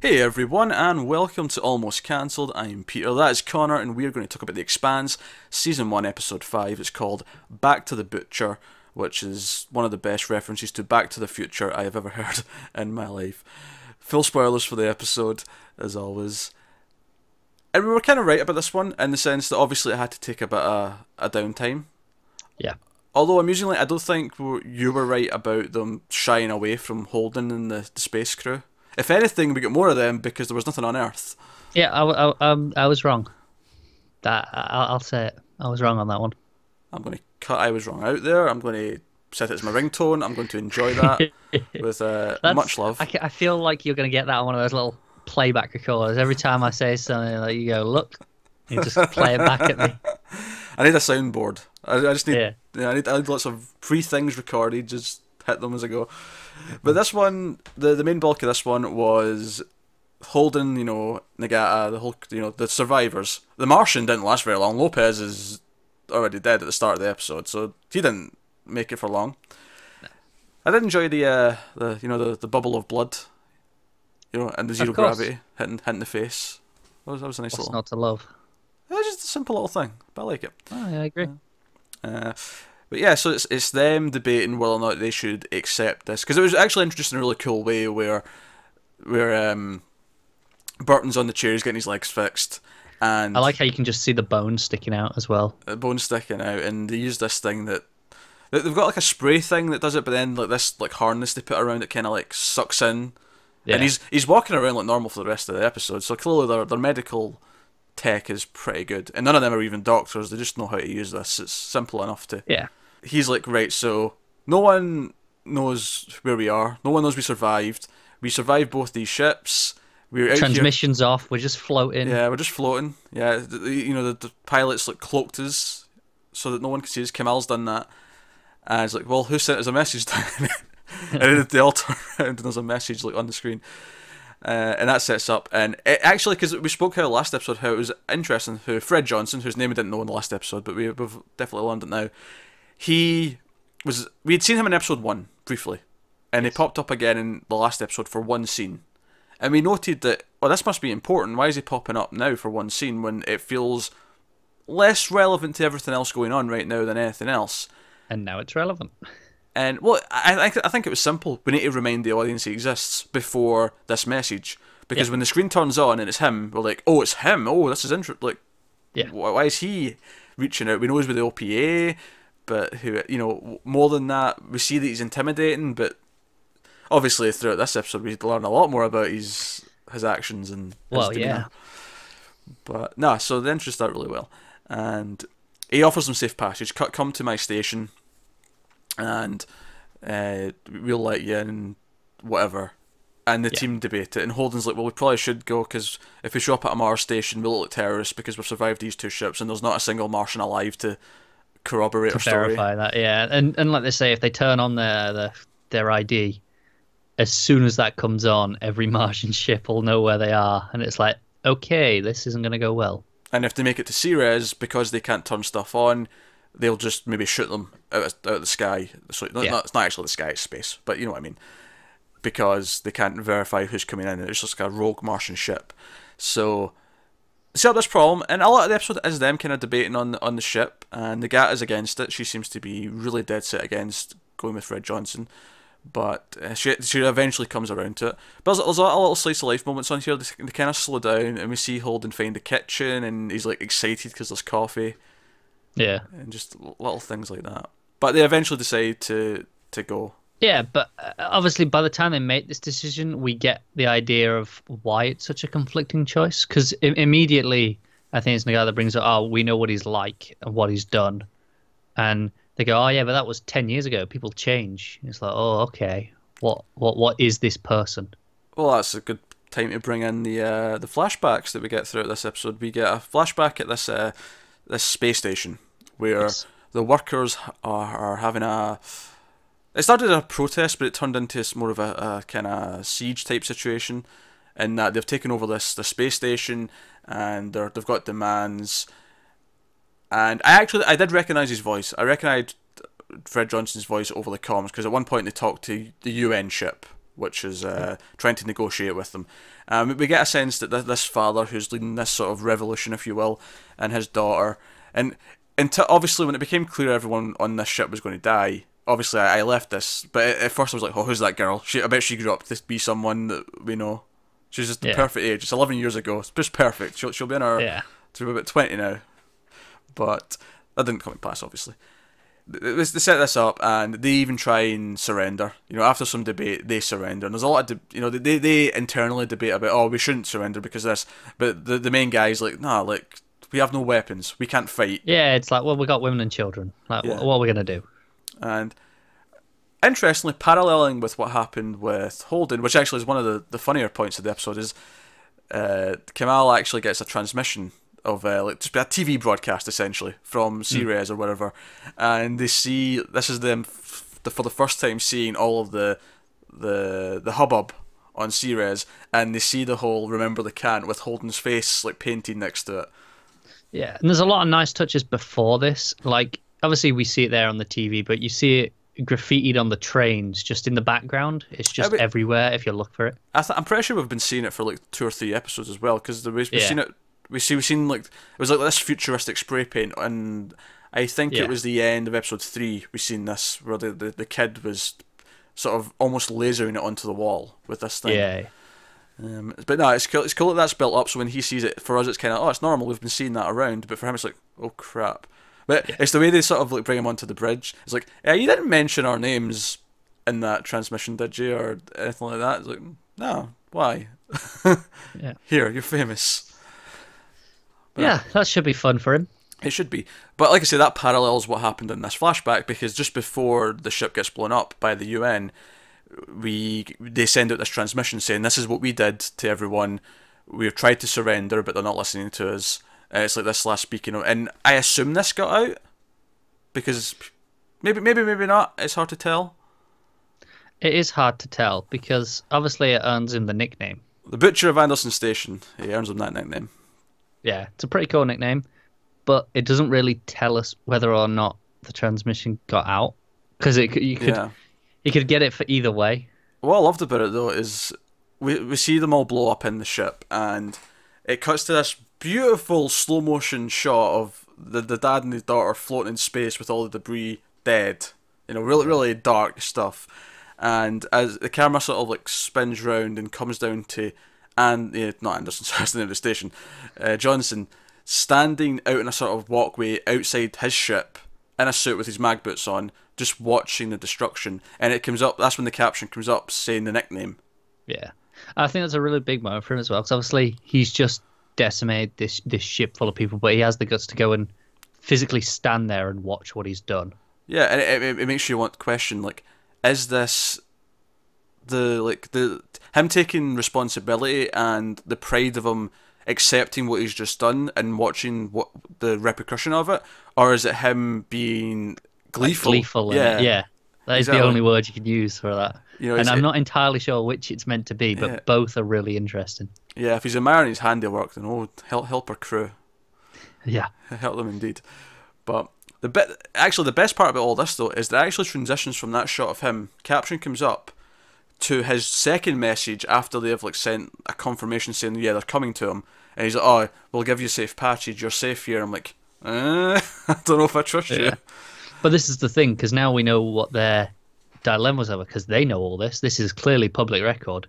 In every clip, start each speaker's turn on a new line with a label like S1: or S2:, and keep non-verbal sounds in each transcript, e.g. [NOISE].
S1: Hey everyone, and welcome to Almost Cancelled. I'm Peter, that is Connor, and we're going to talk about The Expanse, Season 1, Episode 5. It's called Back to the Butcher, which is one of the best references to Back to the Future I have ever [LAUGHS] heard in my life. Full spoilers for the episode, as always. And we were kind of right about this one, in the sense that obviously it had to take a bit of a downtime.
S2: Yeah.
S1: Although amusingly, I don't think you were right about them shying away from Holden and the, the space crew. If anything, we get more of them because there was nothing on Earth.
S2: Yeah, I, I, um, I was wrong. That I, will say it. I was wrong on that one.
S1: I'm going to cut I was wrong out there. I'm going to set it as my ringtone. I'm going to enjoy that [LAUGHS] with uh, much love.
S2: I, I feel like you're going to get that on one of those little playback recorders. Every time I say something, like you go, look, you just play it back at me. [LAUGHS]
S1: I need a soundboard. I, I just need, yeah. yeah. I need, I need lots of free things recorded. Just hit them as I go. But this one, the the main bulk of this one was Holden, you know, Nagata, the whole, you know, the survivors. The Martian didn't last very long. Lopez is already dead at the start of the episode, so he didn't make it for long. I did enjoy the, uh, the you know, the, the bubble of blood, you know, and the zero gravity hitting hitting the face. That was, that was a nice
S2: What's
S1: little.
S2: not to love?
S1: It was just a simple little thing, but I like it.
S2: Oh, yeah, I agree.
S1: Uh, but yeah, so it's it's them debating whether or not they should accept this because it was actually introduced in a really cool way where where um Burton's on the chair, he's getting his legs fixed, and
S2: I like how you can just see the bones sticking out as well.
S1: The bone sticking out, and they use this thing that they've got like a spray thing that does it, but then like this like harness they put around it kind of like sucks in, yeah. and he's he's walking around like normal for the rest of the episode. So clearly their their medical tech is pretty good, and none of them are even doctors. They just know how to use this. It's simple enough to
S2: yeah
S1: he's like, right, so no one knows where we are. No one knows we survived. We survived both these ships.
S2: We're transmissions here. off. We're just floating.
S1: Yeah, we're just floating. Yeah, you know the, the pilots like cloaked us so that no one can see us. Kamal's done that. And it's like, well, who sent us a message? [LAUGHS] and then they all [LAUGHS] turn around and there's a message like on the screen. Uh, and that sets up. And it, actually, because we spoke how last episode how it was interesting who Fred Johnson, whose name we didn't know in the last episode, but we, have definitely learned it now he was we had seen him in episode one briefly, and yes. he popped up again in the last episode for one scene, and we noted that well this must be important. Why is he popping up now for one scene when it feels less relevant to everything else going on right now than anything else?
S2: And now it's relevant. [LAUGHS]
S1: And well, I I think it was simple. We need to remind the audience he exists before this message, because when the screen turns on and it's him, we're like, oh, it's him. Oh, this is interesting. Like,
S2: yeah,
S1: why is he reaching out? We know he's with the OPA but who you know more than that we see that he's intimidating but obviously throughout this episode we learn a lot more about his his actions and
S2: well yeah
S1: but no nah, so the entries that really well and he offers them safe passage come to my station and uh, we'll let you in whatever and the yeah. team debate it and Holden's like well we probably should go because if we show up at a Mars station we'll look like terrorists because we've survived these two ships and there's not a single Martian alive to corroborate to
S2: verify that. Yeah, and and like they say, if they turn on their their their ID, as soon as that comes on, every [LAUGHS] Martian ship will know where they are, and it's like, okay, this isn't going to go well.
S1: And if they make it to Ceres, because they can't turn stuff on, they'll just maybe shoot them out of, out of the sky. So yeah. not, it's not actually the sky, it's space, but you know what I mean. Because they can't verify who's coming in. It's just like a rogue Martian ship. So see this problem, and a lot of the episode is them kind of debating on on the ship, and the Nagata is against it. She seems to be really dead set against going with Fred Johnson, but uh, she she eventually comes around to it. But there's, there's a, a little slice of life moments on here. They, they kind of slow down, and we see Holden find the kitchen, and he's like excited because there's coffee.
S2: Yeah,
S1: and just little things like that. But they eventually decide to to go.
S2: Yeah, but uh, obviously, by the time they make this decision, we get the idea of why it's such a conflicting choice. Because I- immediately, I think it's the guy that brings up, "Oh, we know what he's like and what he's done," and they go, "Oh yeah, but that was ten years ago. People change." It's like, "Oh, okay. What what what is this person?"
S1: Well, that's a good time to bring in the uh, the flashbacks that we get throughout this episode. We get a flashback at this uh, this space station where yes. the workers are, are having a it started a protest, but it turned into more of a, a kind of siege type situation, in that they've taken over this the space station and they're, they've got demands. And I actually I did recognize his voice. I recognized Fred Johnson's voice over the comms because at one point they talked to the UN ship, which is uh, trying to negotiate with them. Um, we get a sense that this father, who's leading this sort of revolution, if you will, and his daughter, and until obviously when it became clear everyone on this ship was going to die, obviously I, I left this. But at, at first I was like, oh, who's that girl? She, I bet she grew up to be someone that we know. She's just the
S2: Yeah.
S1: perfect age. It's 11 years ago. It's just perfect. She'll, she'll be in her.
S2: Yeah.
S1: Be about 20 now. But that didn't come to pass, obviously. They, they set this up and they even try and surrender. You know, after some debate, they surrender. And there's a lot of, de- you know, they, they internally debate about, oh, we shouldn't surrender because of this. But the, the main guy's like, nah, like, we have no weapons. We can't fight.
S2: Yeah, it's like, well, we got women and children. Like,
S1: Yeah.
S2: what are we gonna do?
S1: And interestingly, paralleling with what happened with Holden, which actually is one of the, the funnier points of the episode, is uh, Kamal actually gets a transmission of uh, like just a TV broadcast essentially from Ceres or whatever, and they see this is them f- the, for the first time seeing all of the the the hubbub on Ceres, and they see the whole remember the can't with Holden's face like painted next to it.
S2: Yeah, and there's a lot of nice touches before this. Like, obviously, we see it there on the TV, but you see it graffitied on the trains just in the background. It's just everywhere if you look for it.
S1: I th- I'm pretty sure we've been seeing it for like two or three episodes as well because we've
S2: Yeah.
S1: seen it. We see we've seen like it was like this futuristic spray paint, and I think
S2: Yeah.
S1: it was the end of episode three. We've seen this where the, the, the kid was sort of almost lasering it onto the wall with this thing.
S2: Yeah.
S1: Um, but no, it's cool. It's cool that that's built up. So when he sees it, for us, it's kind of oh, it's normal. We've been seeing that around. But for him, it's like oh crap. But it's the way they sort of like bring him onto the bridge. It's like yeah, you didn't mention our names in that transmission, did you, or anything like that? It's like no, why? [LAUGHS]
S2: Yeah.
S1: Here, you're famous. But
S2: Yeah, that should be fun for him.
S1: It should be. But like I say, that parallels what happened in this flashback because just before the ship gets blown up by the UN, we they send out this transmission saying this is what we did to everyone. We've tried to surrender, but they're not listening to us. Uh, it's like this last speaking of, and I assume this got out because maybe, maybe, maybe not. It's hard to tell.
S2: It is hard to tell because obviously it earns him the nickname.
S1: The Butcher of Anderson Station. He earns him that nickname.
S2: Yeah, it's a pretty cool nickname, but it doesn't really tell us whether or not the transmission got out because it you could
S1: Yeah.
S2: You could get it for either way.
S1: What I loved about it though is we we see them all blow up in the ship, and it cuts to this beautiful slow motion shot of the the dad and the daughter floating in space with all the debris dead. You know, really really dark stuff. And as the camera sort of like spins round and comes down to, and yeah, not Anderson, [LAUGHS] sorry, that's the name of the station, uh, Johnson standing out in a sort of walkway outside his ship in a suit with his mag boots on, just watching the destruction. And it comes up. That's when the caption comes up saying the nickname.
S2: Yeah, I think that's a really big moment for him as well because obviously he's just decimated this this ship full of people, but he has the guts to go and physically stand there and watch what he's done.
S1: Yeah, and it, it, it makes you want to question like, is this the like the him taking responsibility and the pride of him accepting what he's just done and watching what the repercussion of it, or is it him being gleeful?
S2: Gleeful, in it, yeah. That is
S1: Exactly.
S2: the only word you can use for that.
S1: You know,
S2: and I'm
S1: it-
S2: not entirely sure which it's meant to be, but
S1: Yeah.
S2: both are really interesting.
S1: Yeah, if he's admiring his handiwork, then oh, help help our crew.
S2: Yeah,
S1: help them indeed. But the bit, actually, the best part about all this though is that actually transitions from that shot of him. Caption comes up to his second message after they have like sent a confirmation saying yeah they're coming to him, and he's like, oh, we'll give you safe passage. You're safe here. I'm like, uh, [LAUGHS] I don't know if I trust you.
S2: But this is the thing because now we know what their dilemmas are because they know all this. This is clearly public record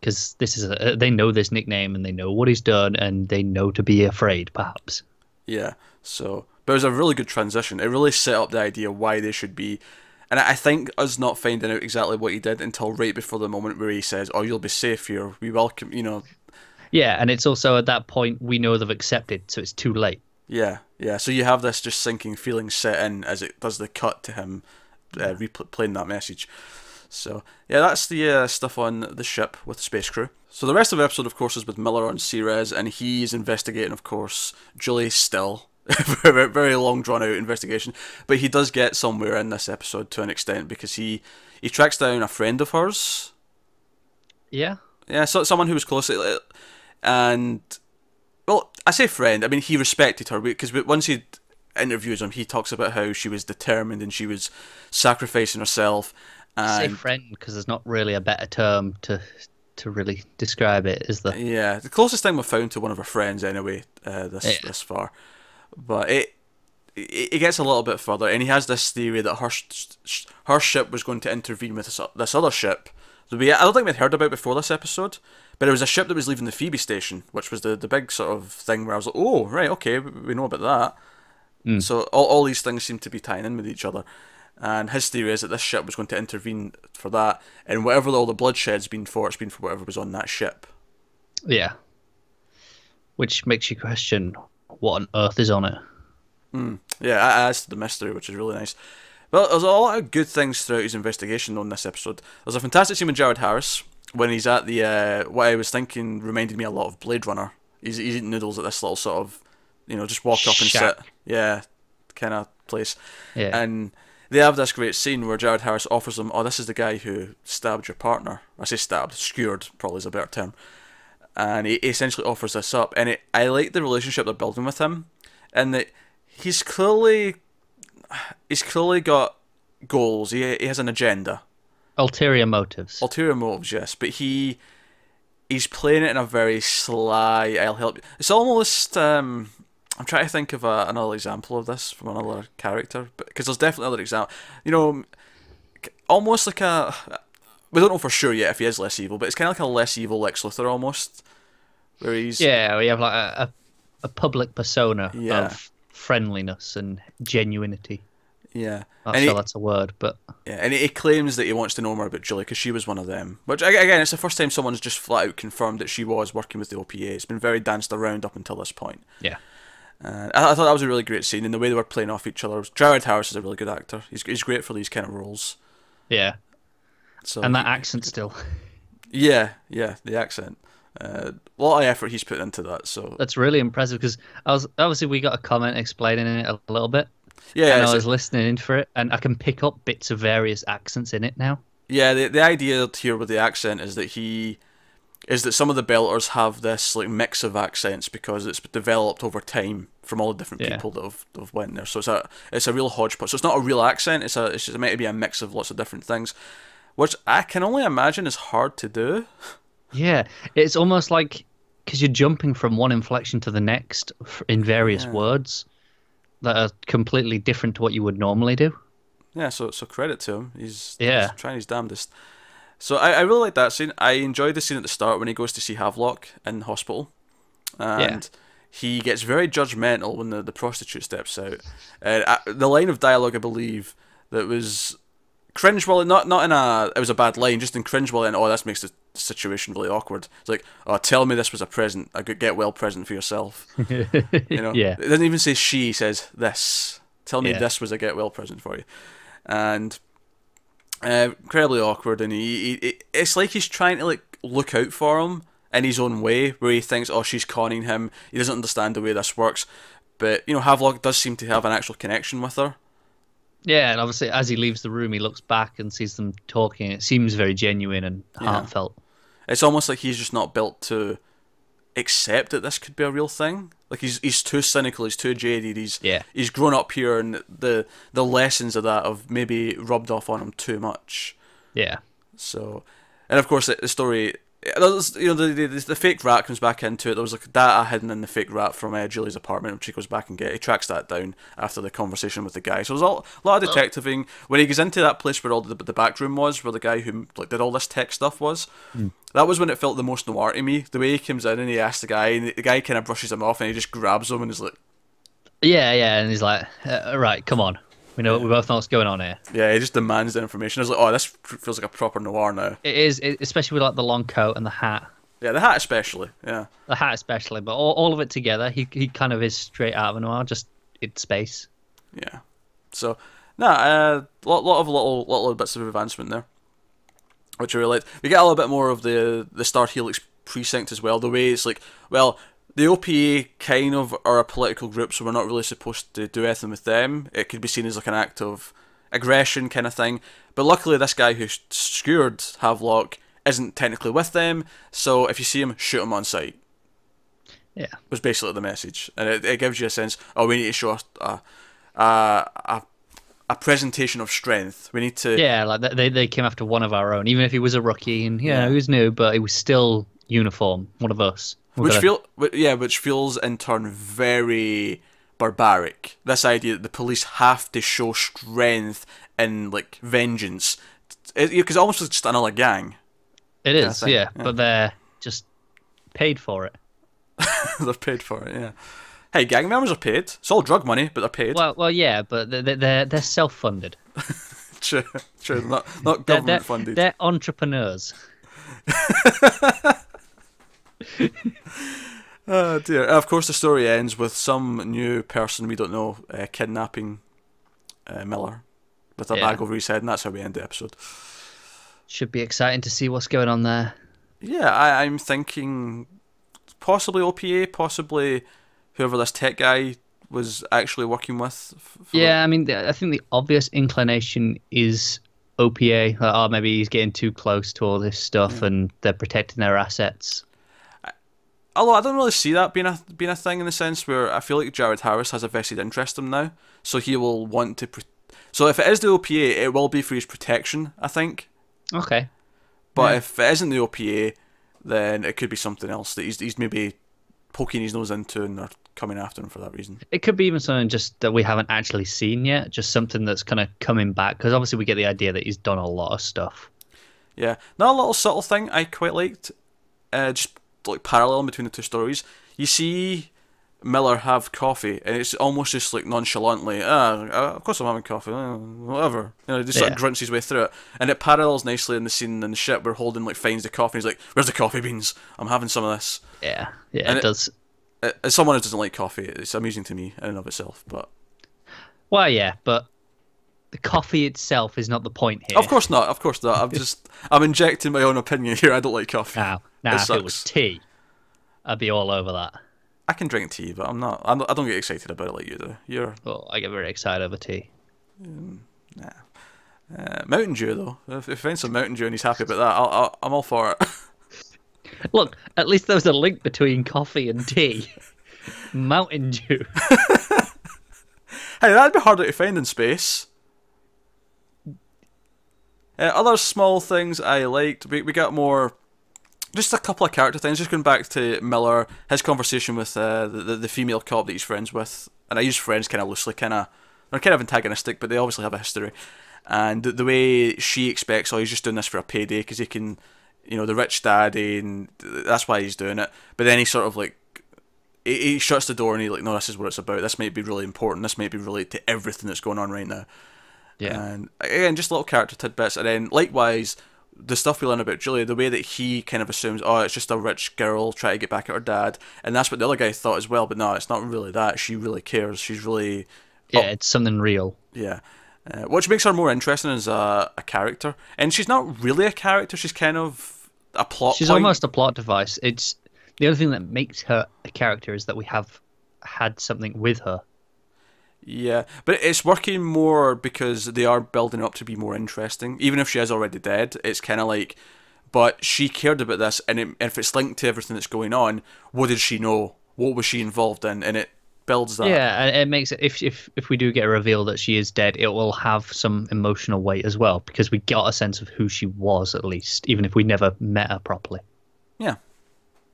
S2: because this is a, they know this nickname and they know what he's done and they know to be afraid, perhaps.
S1: Yeah. So, but it was a really good transition. It really set up the idea why they should be. And I think us not finding out exactly what he did until right before the moment where he says, "Oh, you'll be safe here. We welcome." You know,
S2: Yeah, and it's also at that point we know they've accepted, so it's too late.
S1: Yeah, yeah. So you have this just sinking feeling set in as it does the cut to him uh, replaying that message. So yeah, that's the uh, stuff on the ship with the space crew. So the rest of the episode, of course, is with Miller on Ceres, and he's investigating, of course, Julie still. [LAUGHS] very, long drawn out investigation, but he does get somewhere in this episode to an extent because he he tracks down a friend of hers
S2: Yeah,
S1: yeah, so someone who was close, and well, I say friend. I mean, he respected her because once he interviews him, he talks about how she was determined and she was sacrificing herself,
S2: Say
S1: And
S2: friend because there's not really a better term to to really describe it, is there?
S1: yeah, the closest thing we've found to one of her friends anyway. Uh, this
S2: Yeah.
S1: this far, but it. It it gets a little bit further, and he has this theory that her her ship was going to intervene with this, this other ship. that we I don't think we'd heard about before this episode, but it was a ship that was leaving the Phoebe station, which was the, the big sort of thing where I was like, oh right, okay, we know about that. Hmm. So all, all these things seem to be tying in with each other. And his theory is that this ship was going to intervene for that, and whatever all the bloodshed's been for, it's been for whatever was on that ship.
S2: Yeah. Which makes you question what on earth is on it. Hmm.
S1: Yeah, that adds to the mystery, which is really nice. Well, there's a lot of good things throughout his investigation on this episode. There's a fantastic scene with Jared Harris when he's at the uh, what I was thinking reminded me a lot of Blade Runner. He's, he's eating noodles at this little sort of, you know, just walk up and sit, yeah, kind of place.
S2: Yeah.
S1: And they have this great scene where Jared Harris offers them, "Oh, this is the guy who stabbed your partner." I say stabbed, skewered probably is a better term. And he he essentially offers this up, and it, I like the relationship they're building with him, and that he's clearly, he's clearly got goals. He he has an agenda,
S2: Ulterior motives.
S1: ulterior motives, yes, but he he's playing it in a very sly. I'll help you. It's almost. Um, I'm trying to think of a, another example of this from another character, because there's definitely other example. You know, almost like a. We don't know for sure yet if he is less evil, but it's kind of like a less evil Lex Luthor almost, where he's
S2: Yeah, we have like a, a, a public persona
S1: Yeah.
S2: of friendliness and genuinity.
S1: Yeah,
S2: Not
S1: and
S2: sure
S1: he,
S2: that's a word, but
S1: yeah, and he claims that he wants to know more about Julie because she was one of them. Which again, it's the first time someone's just flat out confirmed that she was working with the OPA. It's been very danced around up until this point.
S2: yeah.
S1: And I, I thought that was a really great scene, and the way they were playing off each other. Jared Harris is a really good actor. He's he's great for these kind of roles.
S2: Yeah.
S1: So
S2: And that
S1: he-
S2: accent still.
S1: yeah, yeah, the accent. Uh, a lot of effort he's put into that. So
S2: That's really impressive because I was obviously we got a comment explaining it a little bit.
S1: Yeah,
S2: and I
S1: a-
S2: was listening in for it, and I can pick up bits of various accents in it now.
S1: yeah. The the idea here with the accent is that he is that some of the Belters have this like mix of accents because it's developed over time from all the different
S2: Yeah.
S1: people that have, that have went there. So it's a it's a real hodgepodge. So it's not a real accent. It's a it's just meant to be a mix of lots of different things, which I can only imagine is hard to do.
S2: Yeah, it's almost like because you're jumping from one inflection to the next in various
S1: Yeah.
S2: words that are completely different to what you would normally do.
S1: Yeah, so so credit to him. He's,
S2: Yeah.
S1: he's trying his damnedest. So I, I really like that scene. I enjoyed the scene at the start when he goes to see Havelock in hospital, and he gets very judgmental when the, the prostitute steps out. And uh, the line of dialogue, I believe, that was cringeworthy. Not not in a it was a bad line, just in cringeworthy. And oh, this makes the situation really awkward. It's like, oh, tell me this was a present, a good get well present for yourself. [LAUGHS] You know,
S2: Yeah.
S1: It doesn't even say she. Says this. Tell me
S2: Yeah.
S1: this was a get well present for you, and uh, incredibly awkward. And he, he, it's like he's trying to like look out for him in his own way, where he thinks, oh, she's conning him. He doesn't understand the way this works. But you know, Havelock does seem to have an actual connection with her.
S2: Yeah, and obviously as he leaves the room, he looks back and sees them talking. It seems very genuine and
S1: Yeah. It's almost like he's just not built to accept that this could be a real thing. Like he's he's too cynical, he's too jaded, he's
S2: Yeah.
S1: he's grown up here and the the lessons of that have maybe rubbed off on him too much.
S2: Yeah,
S1: So, and of course the story, there's, you know, the, the the fake rat comes back into it. There was like data hidden in the fake rat from uh, Julie's apartment, which he goes back and get. He tracks that down after the conversation with the guy. So there's a lot, a lot of detectiving when he goes into that place where all the the back room was, where the guy who like did all this tech stuff was. That was when it felt the most noir to me. The way he comes in and he asks the guy, and the guy kind of brushes him off, and he just grabs him and is like,
S2: yeah, yeah. And he's like, uh, "Right, come on. We know we both know what's going on here."
S1: yeah, he just demands the information. I was like, oh, this feels like a proper noir now.
S2: It is, especially with like the long coat and the hat,
S1: Yeah, the hat especially. Yeah.
S2: the hat especially, but all, all of it together, he he kind of is straight out of a noir, just in space.
S1: Yeah. So, nah, uh, lot, lot of little, little bits of advancement there, which I really liked. We get a little bit more of the the Star Helix precinct as well. The way it's like, well, the OPA kind of are a political group, so we're not really supposed to do anything with them. It could be seen as like an act of aggression kind of thing. But luckily, this guy who skewered Havelock isn't technically with them, so if you see him, shoot him on sight
S2: Yeah,
S1: was basically the message, and it, it gives you a sense. Oh, we need to show a a, a, a presentation of strength. We need to.
S2: Yeah, like they they came after one of our own, even if he was a rookie and yeah,
S1: Yeah.
S2: he was new, but he was still uniform, one of us.
S1: Which feel yeah, which feels in turn very barbaric. This idea that the police have to show strength and like vengeance, because it, 'cause it almost looks just another gang.
S2: It is, yeah,
S1: yeah.
S2: but they're just paid for it. [LAUGHS]
S1: they're paid for it. Yeah. Hey, gang members are paid. It's all drug money, but they're paid.
S2: Well, well, yeah, but they're they're, they're self-funded. [LAUGHS]
S1: True, true. Not not
S2: They're,
S1: government
S2: they're,
S1: funded.
S2: they're entrepreneurs. [LAUGHS] [LAUGHS]
S1: Oh dear. Of course, the story ends with some new person we don't know uh, kidnapping uh, Miller with a
S2: Yeah.
S1: bag over his head, and that's how we end the episode.
S2: Should be exciting to see what's going on there.
S1: Yeah, I, I'm thinking possibly OPA, possibly whoever this tech guy was actually working with.
S2: Yeah, I mean, the- I think the obvious inclination is OPA. Like, oh, maybe he's getting too close to all this stuff, and they're protecting their assets.
S1: Although I don't really see that being a being a thing in the sense where I feel like Jared Harris has a vested interest in him now, so he will want to. So if it is the OPA, it will be for his protection, I think.
S2: Okay.
S1: But
S2: Yeah.
S1: if it isn't the OPA, then it could be something else that he's he's maybe poking his nose into and they're coming after him for that reason.
S2: It could be even something just that we haven't actually seen yet, just something that's kind of coming back. Because obviously, we get the idea that he's done a lot of stuff.
S1: Yeah, now a little subtle thing I quite liked, uh, just like parallel between the two stories. You see Miller have coffee, and it's almost just like nonchalantly, ah, uh, of course I'm having coffee, uh, whatever. You know, he just sort of grunts his way through it, and it parallels nicely in the scene in the ship where Holden like finds the coffee. And he's like, "Where's the coffee beans? I'm having some of this."
S2: Yeah, yeah,
S1: And
S2: it,
S1: it-
S2: does.
S1: As someone who doesn't like coffee, it's amusing to me in and of itself, but
S2: Well, yeah, but the coffee itself is not the point here.
S1: of course not. Of course not. I'm just I'm injecting my own opinion here. I don't like coffee.
S2: Now, now,
S1: It
S2: if it was
S1: sucks.
S2: tea, I'd be all over that.
S1: I can drink tea, but I'm not. I'm not I don't get excited about it like you do. You're
S2: Oh, I get very excited over tea.
S1: Uh, Mountain Dew though. If, if he finds some Mountain Dew and he's happy about that, I'll, I'll, I'm all for it. [LAUGHS]
S2: Look, at least there was a link between coffee and tea. [LAUGHS] Mountain Dew. [LAUGHS]
S1: hey, that'd be harder to find in space. Uh, other small things I liked. We we got more. Just a couple of character things. Just going back to Miller, his conversation with uh, the, the female cop that he's friends with, and I use friends kind of loosely, kind of they're kind of antagonistic, but they obviously have a history. And the, the way she expects, oh, he's just doing this for a payday because he can, you know, the rich daddy, and that's why he's doing it. But then he sort of like he, he shuts the door and he's like, no, this is what it's about. This might be really important. This might be related to everything that's going on right now.
S2: Yeah.
S1: And again, just little character tidbits. And then likewise, the stuff we learn about Julia, the way that he kind of assumes, oh, it's just a rich girl trying to get back at her dad, and that's what the other guy thought as well. But no, it's not really that. She really cares. She's really,
S2: yeah, it's something real.
S1: yeah. Uh, which makes her more interesting as a, a character. And she's not really a character. She's kind of a plot.
S2: She's
S1: point.
S2: almost a plot device. It's the other thing that makes her a character is that we have had something with her.
S1: Yeah, but it's working more because they are building up to be more interesting. Even if she is already dead, it's kind of like, but she cared about this, and it, if it's linked to everything that's going on, what did she know? What was she involved in? And it builds that.
S2: Yeah, and it makes it if if if we do get a reveal that she is dead, it will have some emotional weight as well because we got a sense of who she was at least, even if we never met her properly.
S1: Yeah.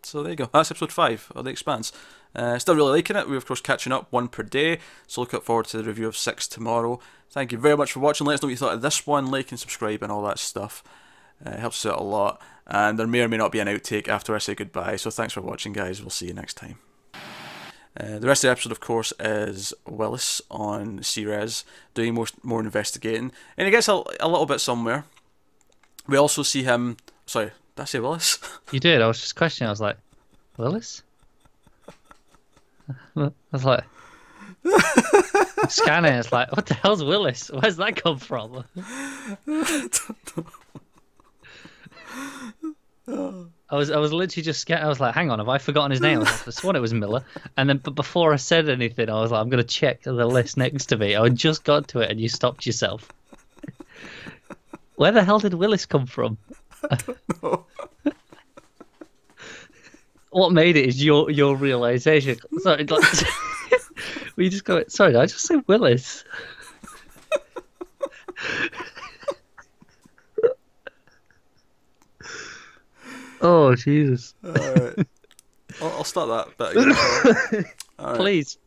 S1: So there you go. That's episode five of The Expanse. Uh, still really liking it. We're of course catching up one per day. So look out forward to the review of six tomorrow. Thank you very much for watching. Let us know what you thought of this one. Like and subscribe and all that stuff. Uh, it helps us out a lot. And there may or may not be an outtake after I say goodbye. So thanks for watching, guys. We'll see you next time. Uh, the rest of the episode, of course, is Willis on Ceres doing more more investigating, and he gets a, a little bit somewhere. We also see him. Sorry, did I say Willis? [LAUGHS]
S2: You did. I was just questioning. I was like, Willis. I was like, scanning. It's like, what the hell's Willis? Where's that come from? [LAUGHS] I was I was literally just scared. I was like, hang on, have I forgotten his name? I, like, I it was Miller. And then, but before I said anything, I was like, I'm gonna check the list next to me. I just got to it, and you stopped yourself. [LAUGHS] Where the hell did Willis come from? what made it is your your realization. Sorry, like, [LAUGHS] [LAUGHS] we just go. Sorry, I just said Willis. [LAUGHS] oh Jesus!
S1: All right. I'll, I'll start that. Again, right.
S2: Please.